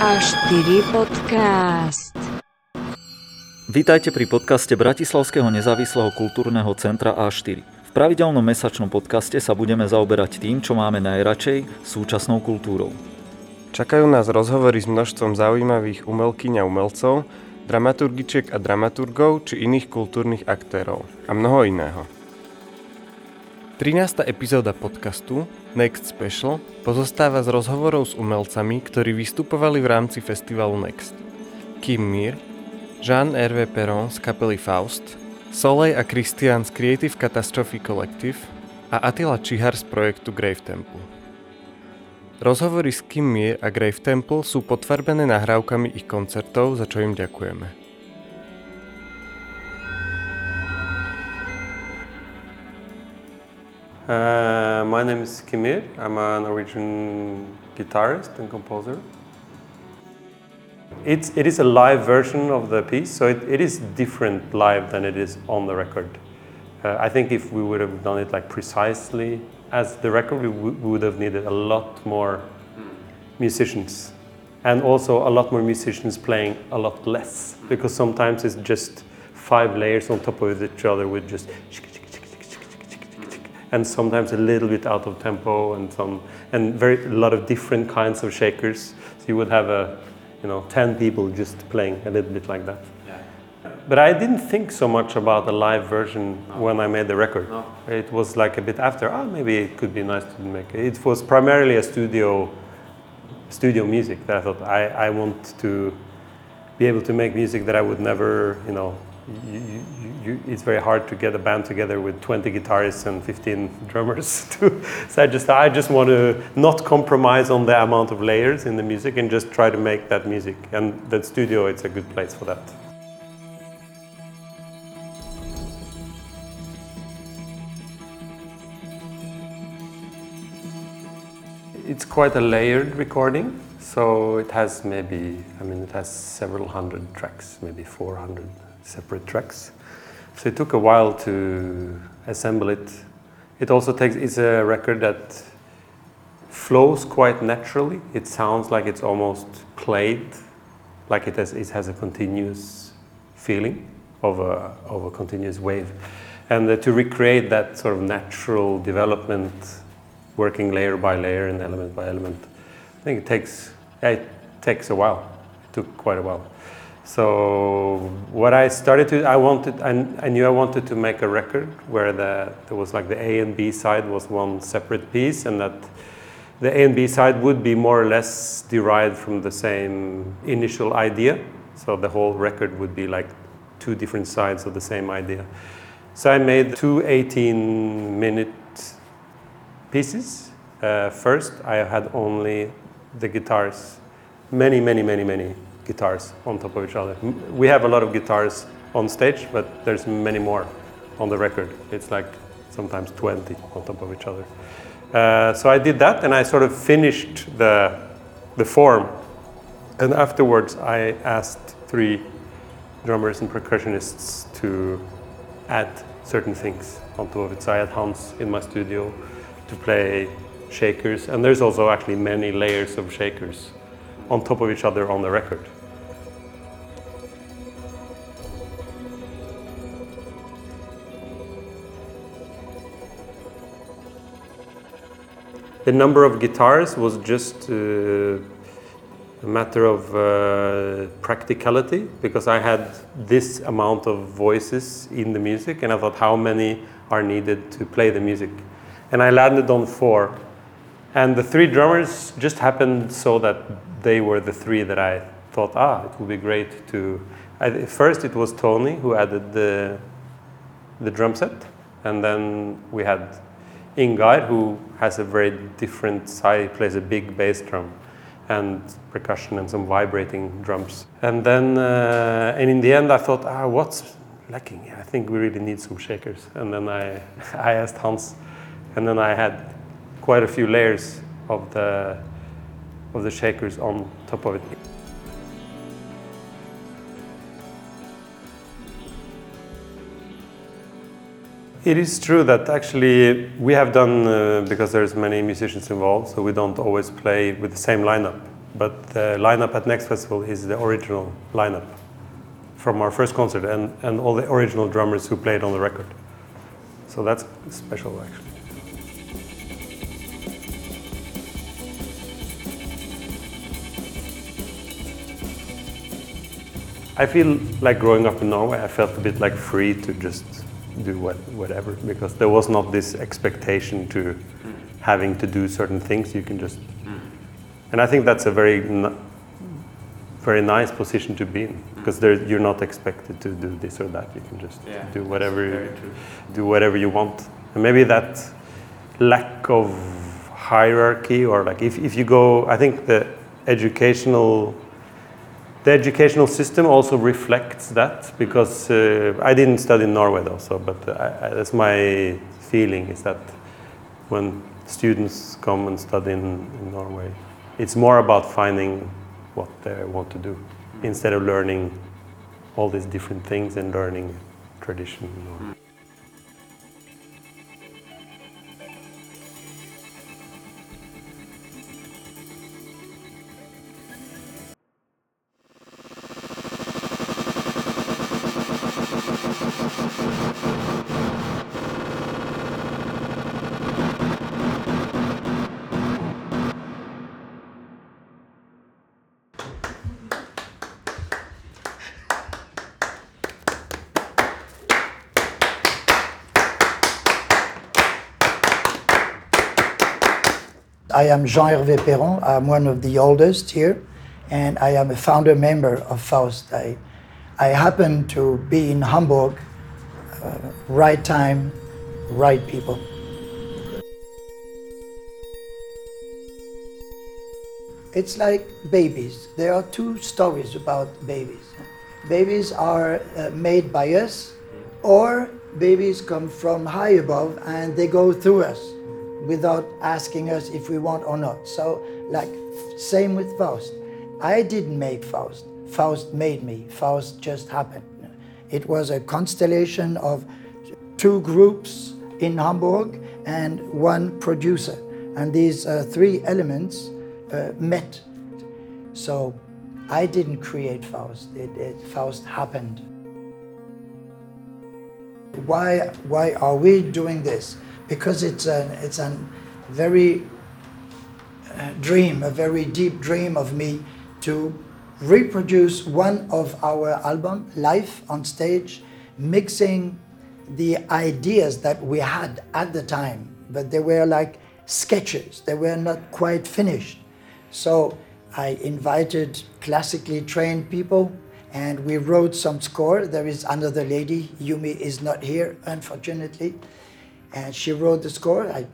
A4 podcast. Vítajte pri podcaste Bratislavského nezávislého kultúrneho centra A4. V pravidelnom mesačnom podcaste sa budeme zaoberať tým, čo máme najradšej, súčasnou kultúrou. Čakajú nás rozhovory s množstvom zaujímavých umelkyň a umelcov, dramaturgičiek a dramaturgov či iných kultúrnych aktérov a mnoho iného. 13. epizóda podcastu Next Special pozostáva z rozhovorov s umelcami, ktorí vystupovali v rámci festivalu Next. Kim Mir, Jean Hervé Perron z kapely Faust, Soleil a Christian z Creative Catastrophe Collective a Attila Čihar z projektu Grave Temple. Rozhovory s Kim Mir a Grave Temple sú potvrbené nahrávkami ich koncertov, za čo im ďakujeme. Uh, my name is Kim Myhr. I'm a Norwegian guitarist and composer. It's, it is a live version of the piece, so it, it is different live than it is on the record. Uh, I think if we would have done it like precisely as the record, we, we would have needed a lot more musicians and also a lot more musicians playing a lot less because sometimes it's just five layers on top of each other with just and sometimes a little bit out of tempo and some and very a lot of different kinds of shakers. So you would have a you know 10 people just playing a little bit like that. But I didn't think so much about the live version when I made the record. No. It was like a bit after, oh, maybe it could be nice to make it. It was primarily a studio studio music that I thought I, I want to be able to make music that I would never, you know, you, you, it's very hard to get a band together with 20 guitarists and 15 drummers. To, so I just, I just want to not compromise on the amount of layers in the music and just try to make that music. And the studio, it's a good place for that. It's quite a layered recording, so it has maybe, I mean, it has several hundred tracks, maybe 400 separate tracks. So it took a while to assemble it. It also takes, it's a record that flows quite naturally. It sounds like it's almost played, like it has, it has a continuous feeling of a, of a continuous wave. And uh, to recreate that sort of natural development, working layer by layer and element by element, I think it takes, it takes a while. It took quite a while. So what I started to, I wanted, I, I knew I wanted to make a record where the, there was like the A and B side was one separate piece and that the A and B side would be more or less derived from the same initial idea. So the whole record would be like two different sides of the same idea. So I made two 18 minute pieces. Uh, first, I had only the guitars, many, many, many, many guitars on top of each other. We have a lot of guitars on stage, but there's many more on the record. It's like sometimes 20 on top of each other. Uh, so I did that, and I sort of finished the the form. And afterwards, I asked three drummers and percussionists to add certain things on top of it. So I had Hans in my studio to play shakers, and there's also actually many layers of shakers on top of each other on the record. The number of guitars was just uh, a matter of uh, practicality because I had this amount of voices in the music, and I thought how many are needed to play the music. And I landed on four. And the three drummers just happened so that they were the three that I thought, ah, it would be great to. I, first, it was Tony who added the, the drum set, and then we had Ingar, who has a very different side, he plays a big bass drum and percussion and some vibrating drums. And then, uh, and in the end, I thought, ah, what's lacking? I think we really need some shakers. And then I, I asked Hans, and then I had quite a few layers of the of the shakers on top of it. It is true that actually we have done uh, because there's many musicians involved, so we don't always play with the same lineup. but the lineup at Next Festival is the original lineup from our first concert and, and all the original drummers who played on the record. So that's special actually. I feel like growing up in Norway, I felt a bit like free to just do what, whatever because there was not this expectation to having to do certain things. You can just, and I think that's a very, n- very nice position to be in because there, you're not expected to do this or that. You can just Yeah, do whatever, you, do whatever you want. And maybe that lack of hierarchy or like if, if you go, I think the educational the educational system also reflects that because uh, I didn't study in Norway though, so but I, I, that's my feeling is that when students come and study in, in Norway, it's more about finding what they want to do instead of learning all these different things and learning tradition. I am Jean-Hervé Perron. I'm one of the oldest here, and I am a founder member of Faust. I, I happen to be in Hamburg, uh, right time, right people. It's like babies. There are two stories about babies. Babies are uh, made by us, or babies come from high above and they go through us without asking us if we want or not. So, like, same with Faust. I didn't make Faust. Faust made me. Faust just happened. It was a constellation of two groups in Hamburg and one producer. And these uh, three elements uh, met. So I didn't create Faust. It, it, Faust happened. Why, why are we doing this? Because it's a, it's a very uh, dream, a very deep dream of me to reproduce one of our album live on stage, mixing the ideas that we had at the time, but they were like sketches. They were not quite finished. So I invited classically trained people and we wrote some score. There is another lady, Yumi is not here, unfortunately. And she wrote the score. I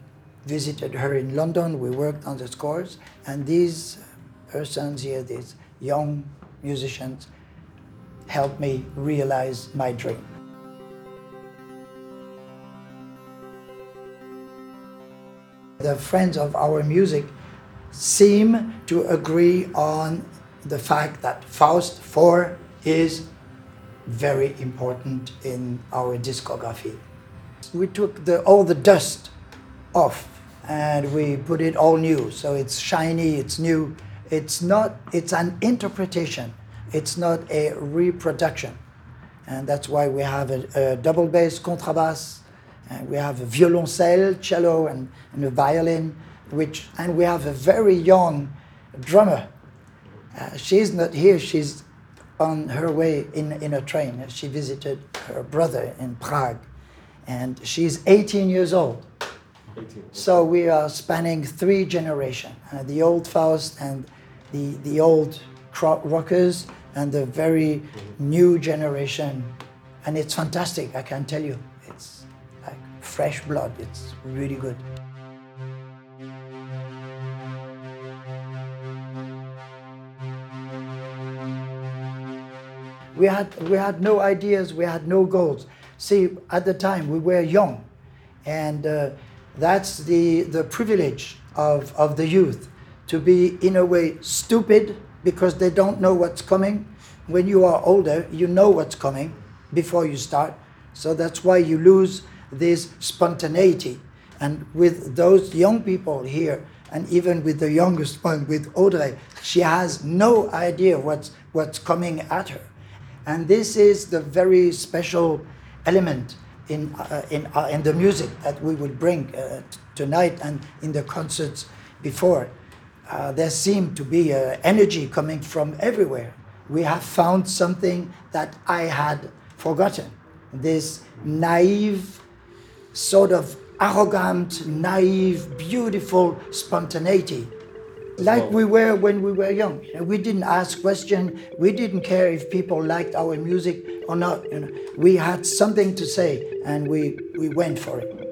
visited her in London. We worked on the scores. And these her sons here, these young musicians, helped me realize my dream. The friends of our music seem to agree on the fact that Faust 4 is very important in our discography. We took the, all the dust off and we put it all new. So it's shiny, it's new. It's not, it's an interpretation. It's not a reproduction. And that's why we have a, a double bass, contrabass, and we have a violoncelle, cello, and, and a violin, which, and we have a very young drummer. Uh, she's not here, she's on her way in, in a train. She visited her brother in Prague, and she's 18 years old. So we are spanning three generations uh, the old Faust and the, the old rockers and the very new generation. And it's fantastic, I can tell you. It's like fresh blood, it's really good. We had, we had no ideas, we had no goals. See, at the time we were young, and uh, that's the, the privilege of, of the youth to be, in a way, stupid because they don't know what's coming. When you are older, you know what's coming before you start. So that's why you lose this spontaneity. And with those young people here, and even with the youngest one, with Audrey, she has no idea what's, what's coming at her. And this is the very special element in, uh, in, uh, in the music that we will bring uh, tonight and in the concerts before. There seemed to be energy coming from everywhere. We have found something that I had forgotten. This naive, sort of arrogant, naive, beautiful spontaneity. Like we were when we were young. We didn't ask questions. We didn't care if people liked our music or not. You know. We had something to say and we, we went for it.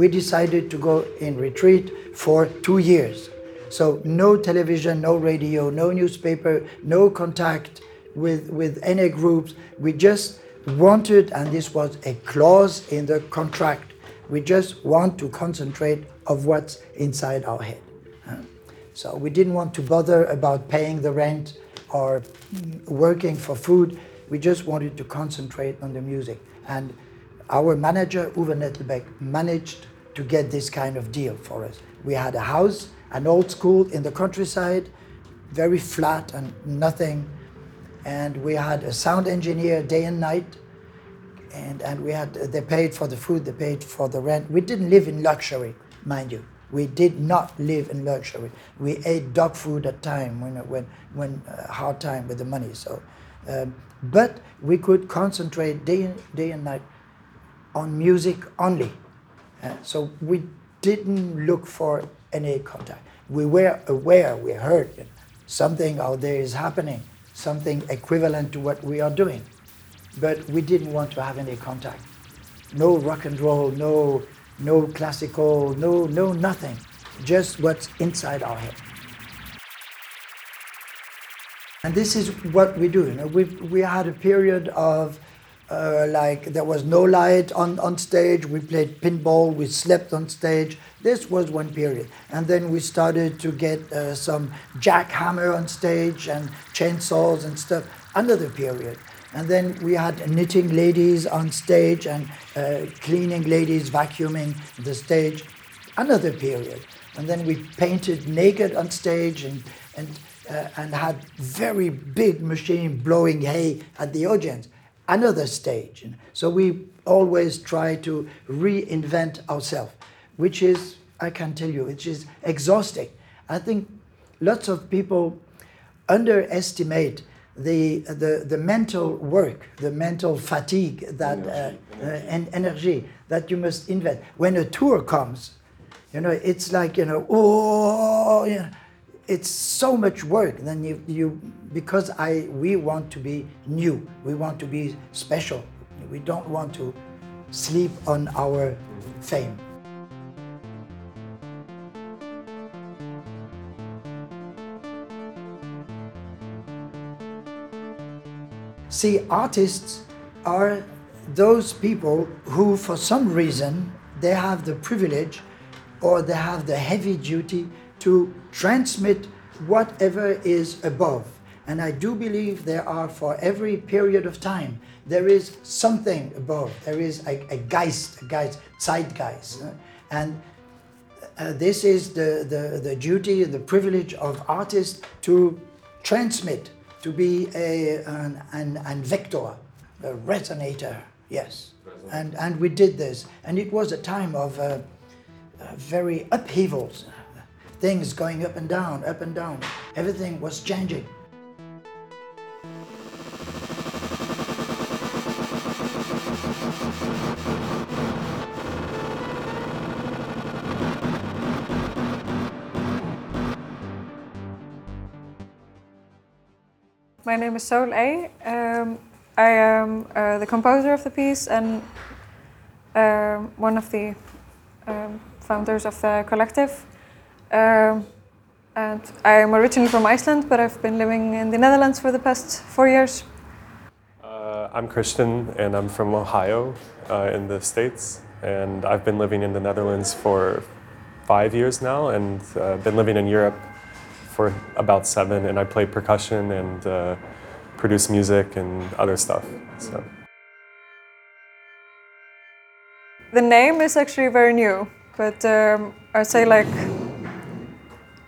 we decided to go in retreat for two years. So no television, no radio, no newspaper, no contact with, with any groups. We just wanted, and this was a clause in the contract, we just want to concentrate of what's inside our head. So we didn't want to bother about paying the rent or working for food. We just wanted to concentrate on the music. And our manager, Uwe Nettelbeck, managed to get this kind of deal for us. We had a house, an old school in the countryside, very flat and nothing. And we had a sound engineer day and night. And, and we had, they paid for the food, they paid for the rent. We didn't live in luxury, mind you. We did not live in luxury. We ate dog food at time when, when, when uh, hard time with the money. So, um, but we could concentrate day and, day and night on music only. Uh, so we didn't look for any contact. We were aware, we heard you know, something out there is happening, something equivalent to what we are doing, but we didn't want to have any contact. No rock and roll, no, no classical, no, no nothing. Just what's inside our head. And this is what we do. You know, we we had a period of uh, like there was no light on, on stage. We played pinball. We slept on stage. This was one period, and then we started to get uh, some jackhammer on stage and chainsaws and stuff. Another period, and then we had knitting ladies on stage and uh, cleaning ladies vacuuming the stage. Another period, and then we painted naked on stage and and uh, and had very big machine blowing hay at the audience another stage. So we always try to reinvent ourselves, which is, I can tell you, which is exhausting. I think lots of people underestimate the, the, the mental work, the mental fatigue that energy, uh, energy. Uh, and energy that you must invest. When a tour comes, you know, it's like, you know, oh, you know, it's so much work then you, you because i we want to be new. We want to be special. We don't want to sleep on our fame. See artists are those people who for some reason they have the privilege or they have the heavy duty to transmit whatever is above. And I do believe there are, for every period of time, there is something above. There is a, a Geist, a Geist, Zeitgeist. And uh, this is the, the, the duty and the privilege of artists to transmit, to be a, an, an, an vector, a resonator, yes. And, and we did this. And it was a time of uh, uh, very upheavals things going up and down, up and down. Everything was changing. My name is Sol A. Um, I am uh, the composer of the piece and um, one of the um, founders of the collective. Um, and I am originally from Iceland, but I've been living in the Netherlands for the past four years. Uh, I'm Christian, and I'm from Ohio uh, in the States. And I've been living in the Netherlands for five years now, and uh, been living in Europe for about seven. And I play percussion and uh, produce music and other stuff. So. The name is actually very new, but um, I'd say like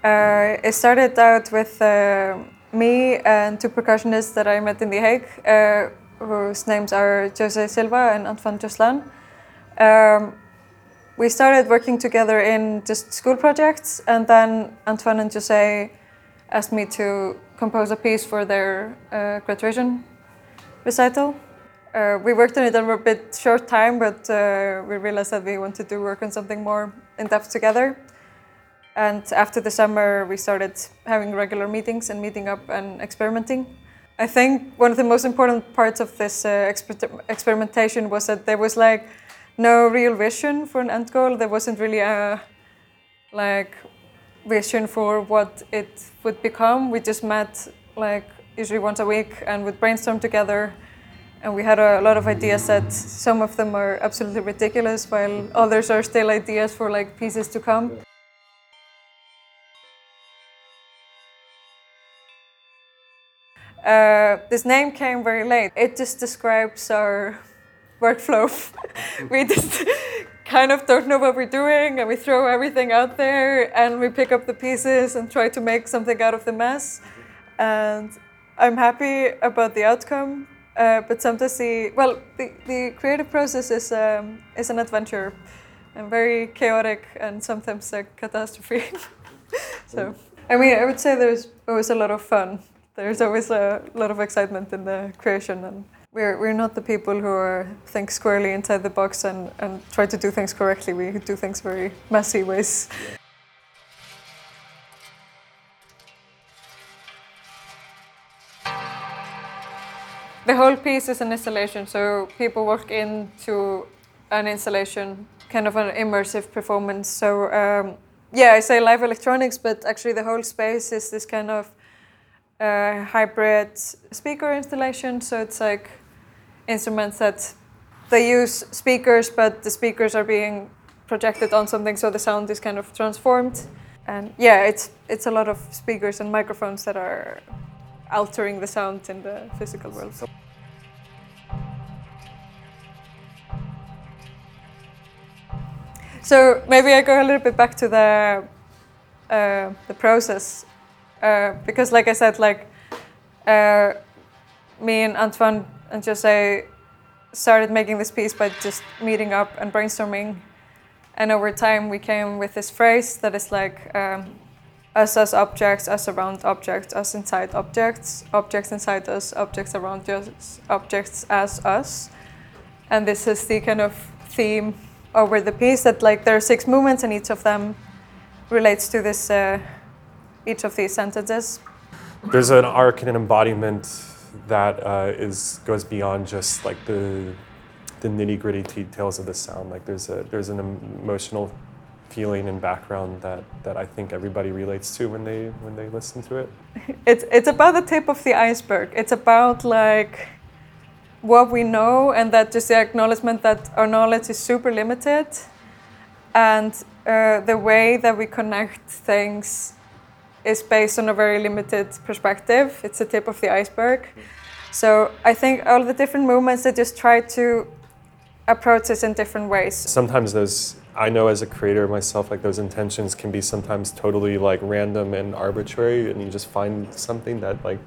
uh, it started out with uh, me and two percussionists that I met in The Hague, uh, whose names are Jose Silva and Antoine Joslan. Um, we started working together in just school projects, and then Antoine and Jose asked me to compose a piece for their uh, graduation recital. Uh, we worked on it over a bit short time, but uh, we realized that we wanted to work on something more in depth together. And after the summer, we started having regular meetings and meeting up and experimenting. I think one of the most important parts of this uh, exper- experimentation was that there was like no real vision for an end goal. There wasn't really a like vision for what it would become. We just met like usually once a week and would brainstorm together. And we had a lot of ideas that some of them are absolutely ridiculous, while others are still ideas for like pieces to come. Uh, this name came very late. It just describes our workflow. we just kind of don't know what we're doing and we throw everything out there and we pick up the pieces and try to make something out of the mess. And I'm happy about the outcome, uh, but sometimes the well, the, the creative process is um, is an adventure, and very chaotic and sometimes a catastrophe. so I mean, I would say there's always a lot of fun. There's always a lot of excitement in the creation, and we're we're not the people who are, think squarely inside the box and and try to do things correctly. We do things very messy ways. The whole piece is an installation, so people walk into an installation, kind of an immersive performance. So um, yeah, I say live electronics, but actually the whole space is this kind of hybrid speaker installation. So it's like instruments that they use speakers, but the speakers are being projected on something, so the sound is kind of transformed. And yeah, it's it's a lot of speakers and microphones that are altering the sound in the physical world. So maybe I go a little bit back to the uh, the process uh, because, like I said, like uh, me and Antoine and Jose started making this piece by just meeting up and brainstorming, and over time we came with this phrase that is like um, us as objects, us around objects, us inside objects, objects inside us, objects around us, objects as us, and this is the kind of theme over the piece that like there are six movements and each of them relates to this uh, each of these sentences There's an arc and an embodiment that uh, is goes beyond just like the the nitty gritty details of the sound. Like there's a there's an emotional feeling and background that that I think everybody relates to when they when they listen to it. it's it's about the tip of the iceberg it's about like what we know and that just the acknowledgement that our knowledge is super limited and uh, the way that we connect things is based on a very limited perspective. It's the tip of the iceberg. So I think all the different movements they just try to approach this in different ways. Sometimes those I know as a creator myself, like those intentions can be sometimes totally like random and arbitrary, and you just find something that like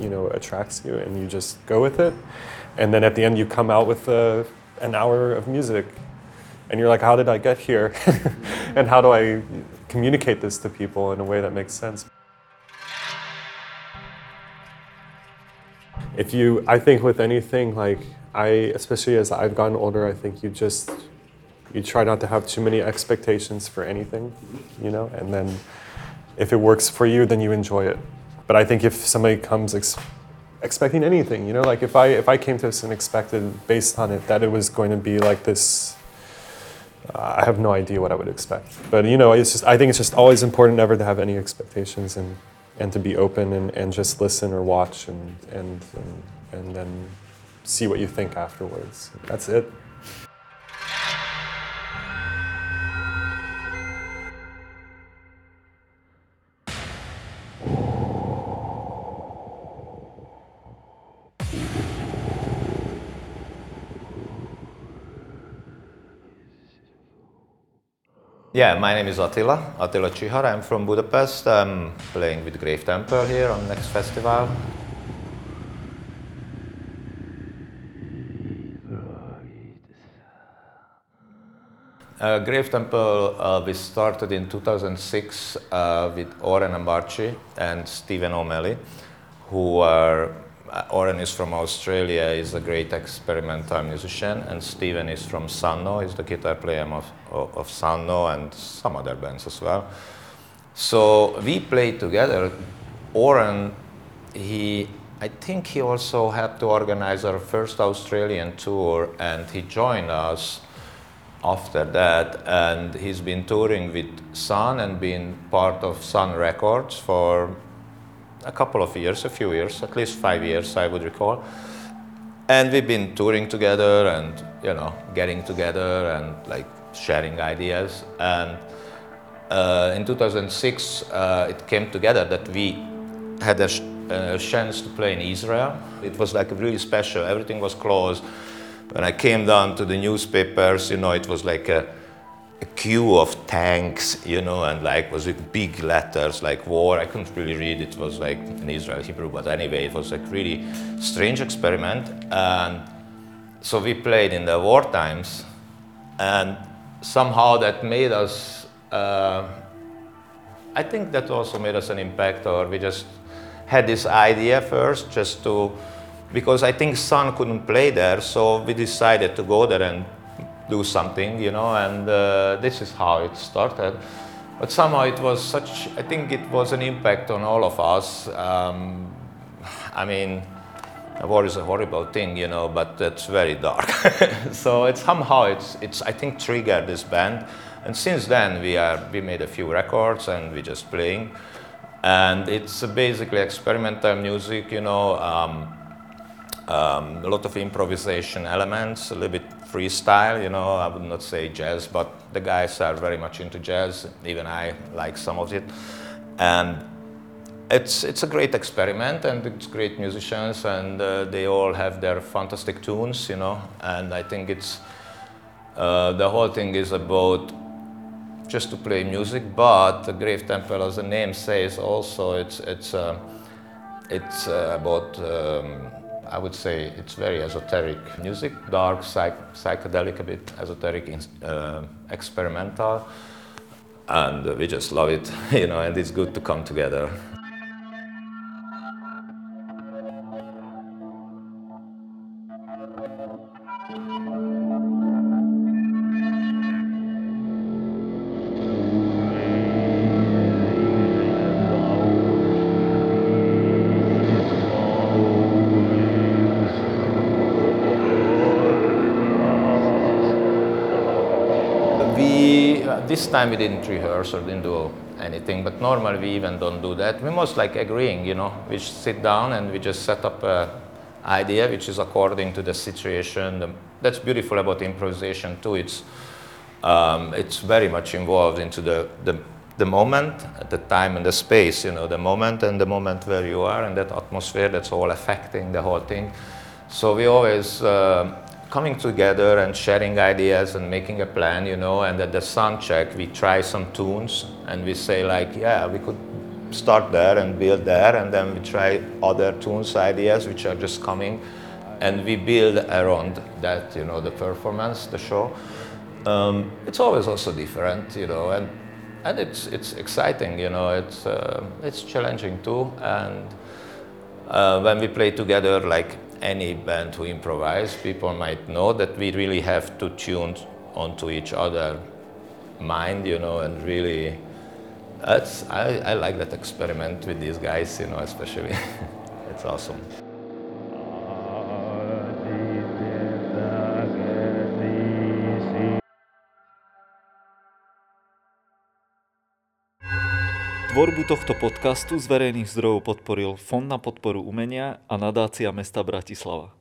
you know attracts you, and you just go with it, and then at the end you come out with an hour of music, and you're like, how did I get here, and how do I communicate this to people in a way that makes sense? if you i think with anything like i especially as i've gotten older i think you just you try not to have too many expectations for anything you know and then if it works for you then you enjoy it but i think if somebody comes ex- expecting anything you know like if i if i came to this and expected based on it that it was going to be like this i have no idea what i would expect but you know it's just i think it's just always important never to have any expectations and and to be open and, and just listen or watch and, and, and, and then see what you think afterwards. That's it. Yeah, my name is Attila, Attila Csihar. I'm from Budapest. I'm playing with Grave Temple here on next festival. Uh, Grave Temple, uh, we started in 2006 uh, with Oren Ambarchi and Stephen O'Malley, who are, Uh, Oren is from Australia, is a great experimental musician, and Stephen is from Sunn O))), is the guitar player of, of, of Sunn O))) and some other bands as well. So we played together. Oren, he, I think he also had to organize our first Australian tour, and he joined us after that, and he's been touring with Sunn and been part of Sun Records for a couple of years, a few years, at least five years, I would recall. And we've been touring together and you know getting together and like sharing ideas. And uh, in 2006, uh, it came together that we had a, sh- a chance to play in Israel. It was like really special. Everything was closed when I came down to the newspapers, you know, it was like a, a queue of tanks, you know, and like was with big letters like war. I couldn't really read. It it was like in Israel Hebrew, but anyway, it was like really strange experiment. And so we played in the war times, and somehow that made us. Uh, I think that also made us an impact, or we just had this idea first, just to because I think Sunn couldn't play there, so we decided to go there and do something, you know, and uh, this is how it started. But somehow it was such, I think it was an impact on all of us. Um, I mean, war is a horrible thing, you know, but it's very dark. so it's somehow it's, it's, I think, triggered this band. And since then, we, are, we made a few records and we're just playing. And it's basically experimental music, you know, um, um, a lot of improvisation elements, a little bit freestyle, you know, I would not say jazz, but the guys are very much into jazz, even I like some of it. And it's, it's a great experiment and it's great musicians and uh, they all have their fantastic tunes, you know, and I think it's, uh, the whole thing is about just to play music, but the Grave Temple, as the name says, also it's, it's, uh, it's uh, about um, I would say it's very esoteric music, dark, psych- psychedelic, a bit esoteric, uh, experimental, and we just love it, you know, and it's good to come together. This time we didn't rehearse or didn't do anything, but normally we even don't do that. We most like agreeing, you know. We sit down and we just set up a idea which is according to the situation. That's beautiful about improvisation too. It's um, it's very much involved into the, the the moment, the time and the space, you know, the moment and the moment where you are and that atmosphere that's all affecting the whole thing. So we always uh, coming together and sharing ideas and making a plan, you know, and at the sound check we try some tunes and we say like, yeah, we could start there and build there and then we try other tunes ideas which are just coming and we build around that, you know, the performance, the show. Um, it's always also different, you know, and and it's it's exciting, you know, it's uh, it's challenging too, and uh, when we play together, like any band who improvise, people might know that we really have to tune onto each other mind, you know, and really, that's, I, I like that experiment with these guys, you know, especially. it's awesome. Tvorbu tohto podcastu z verejných zdrojov podporil Fond na podporu umenia a nadácia mesta Bratislava.